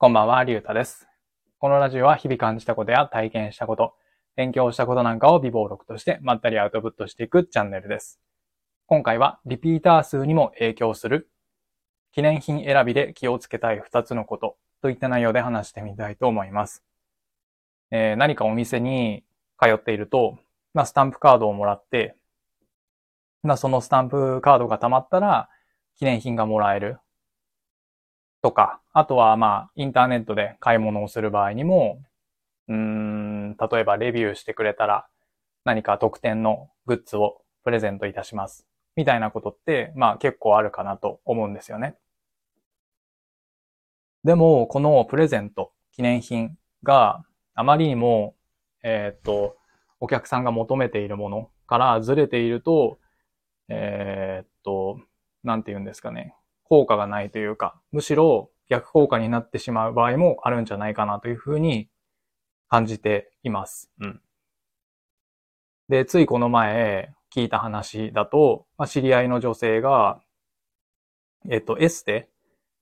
こんばんは、りゅうたです。このラジオは日々感じたことや体験したこと、勉強したことなんかを微暴録としてまったりアウトプットしていくチャンネルです。今回はリピーター数にも影響する記念品選びで気をつけたい2つのことといった内容で話してみたいと思います。えー何かお店に通っていると、まあ、スタンプカードをもらって、まあ、そのスタンプカードが溜まったら記念品がもらえるとか、あとはまあ、インターネットで買い物をする場合にも、うん、例えばレビューしてくれたら何か特典のグッズをプレゼントいたします。みたいなことって、まあ結構あるかなと思うんですよね。でも、このプレゼント、記念品があまりにも、えーっと、お客さんが求めているものからずれていると、えーっと、なんて言うんですかね。効果がないというか、むしろ逆効果になってしまう場合もあるんじゃないかなというふうに感じています。うん。で、ついこの前聞いた話だと、まあ、知り合いの女性が、えっと、エステ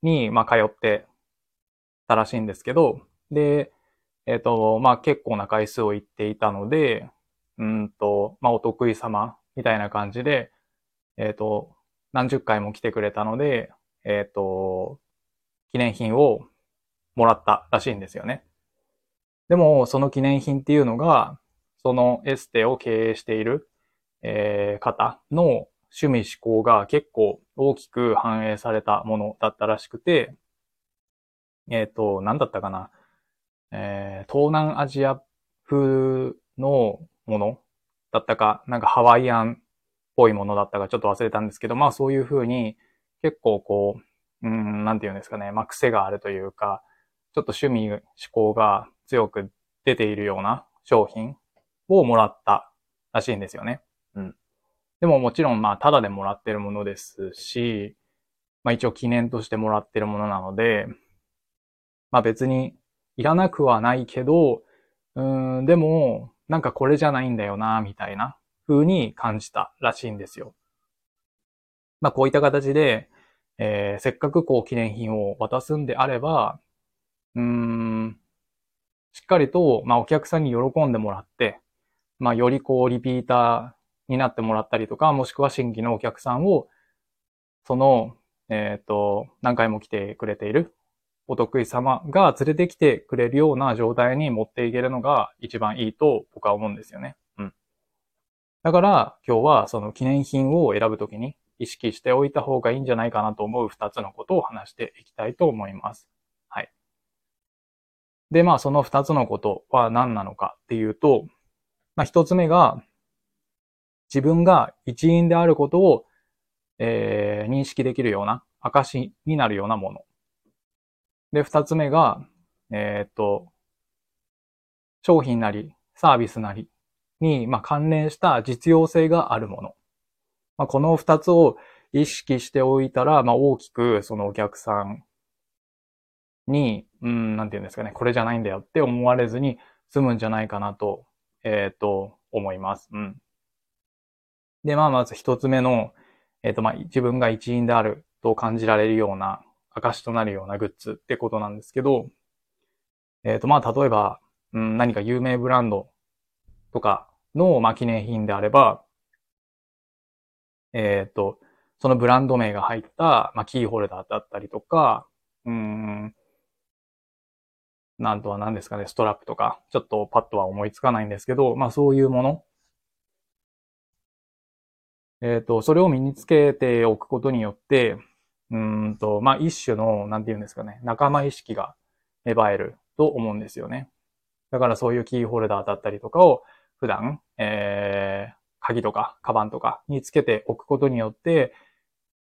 に、まあ、通ってたらしいんですけど、で、えっと、まあ、結構な回数を行っていたので、うんと、まあ、お得意様みたいな感じで、えっと、何十回も来てくれたので、えっ、と、記念品をもらったらしいんですよね。でも、その記念品っていうのが、そのエステを経営している、えー方の趣味思考が結構大きく反映されたものだったらしくて、えっ、と、何だったかな。えー東南アジア風のものだったか、なんかハワイアンっぽいものだったかちょっと忘れたんですけど、まあそういう風に結構こう、うん、なんて言うんですかね、まあ癖があるというか、ちょっと趣味思考が強く出ているような商品をもらったらしいんですよね。うん。でももちろんまあただでもらってるものですし、まあ一応記念としてもらってるものなので、まあ別にいらなくはないけど、うーん、でもなんかこれじゃないんだよな、みたいな風に感じたらしいんですよ。まあこういった形で、えーせっかくこう記念品を渡すんであれば、うーん、しっかりと、まあお客さんに喜んでもらって、まあよりこうリピーターになってもらったりとか、もしくは新規のお客さんを、その、えっ、と、何回も来てくれているお得意様が連れてきてくれるような状態に持っていけるのが一番いいと僕は思うんですよね。うん。だから今日はその記念品を選ぶときに意識しておいた方がいいんじゃないかなと思う二つのことを話していきたいと思います。はい。で、まあその二つのことは何なのかっていうと、まあ一つ目が自分が一員であることを、えー認識できるような証になるようなもの。で、二つ目が、えーっと、商品なり、サービスなりに、まあ、関連した実用性があるもの。まあ、この二つを意識しておいたら、まあ、大きくそのお客さんに、うん、なんて言うんですかね、これじゃないんだよって思われずに済むんじゃないかなと、えーと、思います。うん。で、まあ、まず一つ目の、えーと、まあ、自分が一員であると感じられるような証となるようなグッズってことなんですけど、えっ、と、まあ、例えば、うん、何か有名ブランドとかの、まあ、記念品であれば、えっ、と、そのブランド名が入った、まあ、キーホルダーだったりとか、うん、なんとは何ですかね、ストラップとか、ちょっとパッとは思いつかないんですけど、まあ、そういうもの。えっ、と、それを身につけておくことによって、うんと、まあ、一種の、なんて言うんですかね、仲間意識が芽生えると思うんですよね。だからそういうキーホルダーだったりとかを普段、えー、鍵とか、カバンとかにつけておくことによって、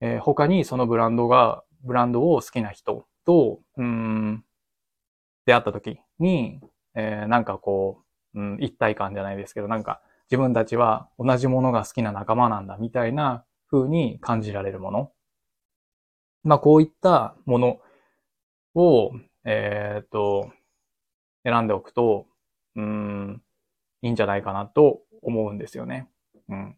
えー他にそのブランドが、ブランドを好きな人と、うん、出会った時に、えーなんかこう、うん、一体感じゃないですけど、なんか自分たちは同じものが好きな仲間なんだみたいな風に感じられるもの。まあ、こういったものを、えーっと、選んでおくと、うん、いいんじゃないかなと思うんですよね。うん。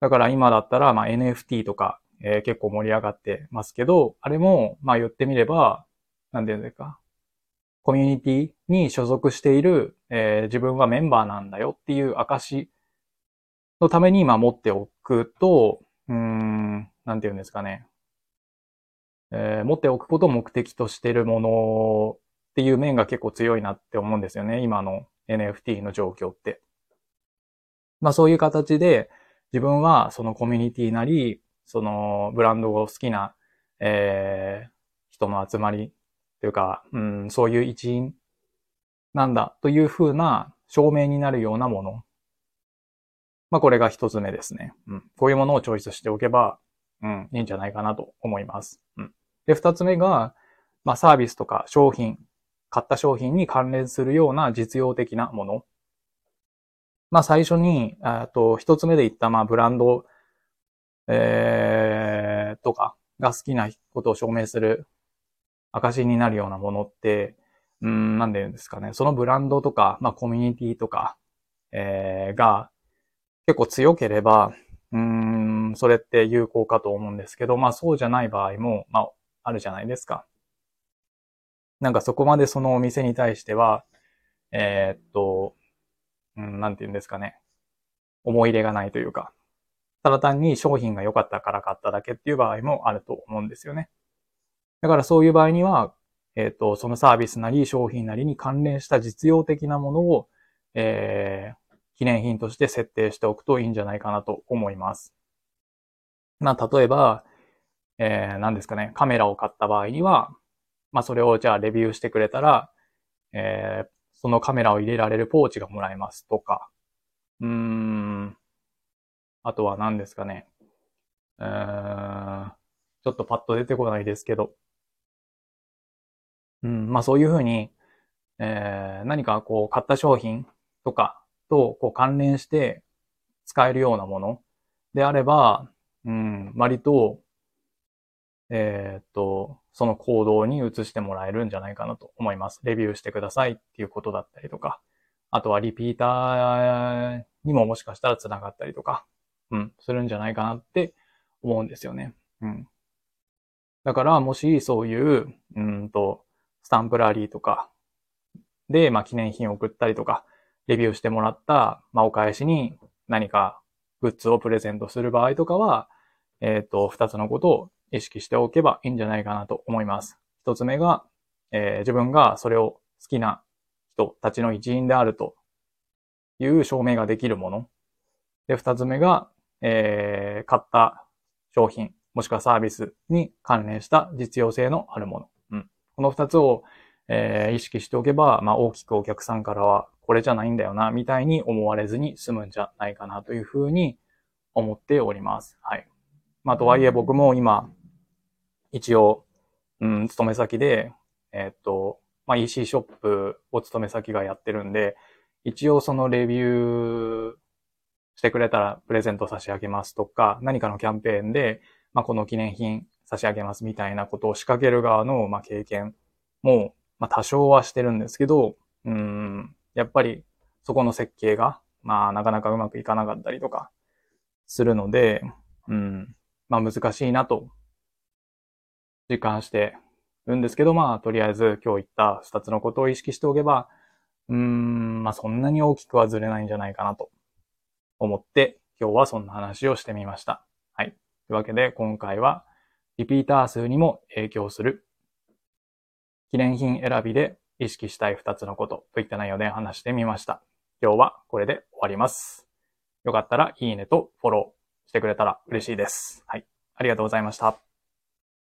だから今だったら、まあ、NFT とか、えー結構盛り上がってますけど、あれも、まあ、言ってみれば、なんていうんですか、コミュニティに所属している、えー、自分はメンバーなんだよっていう証のために、まあ持っておくと、うん、なんていうんですかね。えー、持っておくことを目的としているものっていう面が結構強いなって思うんですよね。今の NFT の状況って。まあそういう形で自分はそのコミュニティなり、そのブランドを好きな、えー、人の集まりというか、うん、そういう一員なんだというふうな証明になるようなもの。まあこれが一つ目ですね。うん。こういうものをチョイスしておけば、うん、いいんじゃないかなと思います。うん。で、二つ目が、まあサービスとか商品、買った商品に関連するような実用的なもの。まあ最初に、えっと、一つ目で言った、まあブランド、えー、とかが好きなことを証明する証になるようなものって、うん、なんで言うんですかね。そのブランドとか、まあコミュニティとか、えー、が結構強ければ、うん、それって有効かと思うんですけど、まあそうじゃない場合も、まああるじゃないですか。なんかそこまでそのお店に対しては、えー、っと、うん、なんて言うんですかね。思い入れがないというか、ただ単に商品が良かったから買っただけっていう場合もあると思うんですよね。だからそういう場合には、えっ、と、そのサービスなり商品なりに関連した実用的なものを、えー、記念品として設定しておくといいんじゃないかなと思います。まあ、例えば、えー、何ですかね、カメラを買った場合には、まあ、それをじゃあレビューしてくれたら、えー、そのカメラを入れられるポーチがもらえますとか、うーん、あとは何ですかね、うーん、ちょっとパッと出てこないですけど、うん、まあそういうふうに、えー、何かこう買った商品とかとこう関連して使えるようなものであれば、うん、割と、えー、っと、その行動に移してもらえるんじゃないかなと思います。レビューしてくださいっていうことだったりとか、あとはリピーターにももしかしたら繋がったりとか、うん、するんじゃないかなって思うんですよね。うん。だから、もしそういう、うんと、スタンプラリーとかで、まあ、記念品を送ったりとか、レビューしてもらった、まあ、お返しに何かグッズをプレゼントする場合とかは、えっ、ー、と、二つのことを意識しておけばいいんじゃないかなと思います。一つ目が、えー、自分がそれを好きな人たちの一員であるという証明ができるもの。で、二つ目が、えー、買った商品、もしくはサービスに関連した実用性のあるもの。うん。この二つを、えー、意識しておけば、まあ、大きくお客さんからは、これじゃないんだよな、みたいに思われずに済むんじゃないかなというふうに思っております。はい。まあ、とはいえ僕も今、一応、うん、勤め先で、え、っと、まあ、EC ショップを勤め先がやってるんで、一応そのレビューしてくれたらプレゼント差し上げますとか、何かのキャンペーンで、まあ、この記念品差し上げますみたいなことを仕掛ける側の、まあ、経験も、まあ、多少はしてるんですけど、うん、やっぱりそこの設計が、まあ、なかなかうまくいかなかったりとかするので、うん、まあ、難しいなと実感してるんですけど、まあ、とりあえず今日言った二つのことを意識しておけば、うーん、まあ、そんなに大きくはずれないんじゃないかなと思って、今日はそんな話をしてみました。はい。というわけで、今回は、リピーター数にも影響する、記念品選びで意識したい二つのことといった内容で話してみました。今日はこれで終わります。よかったらいいねとフォローしてくれたら嬉しいです。はい。ありがとうございました。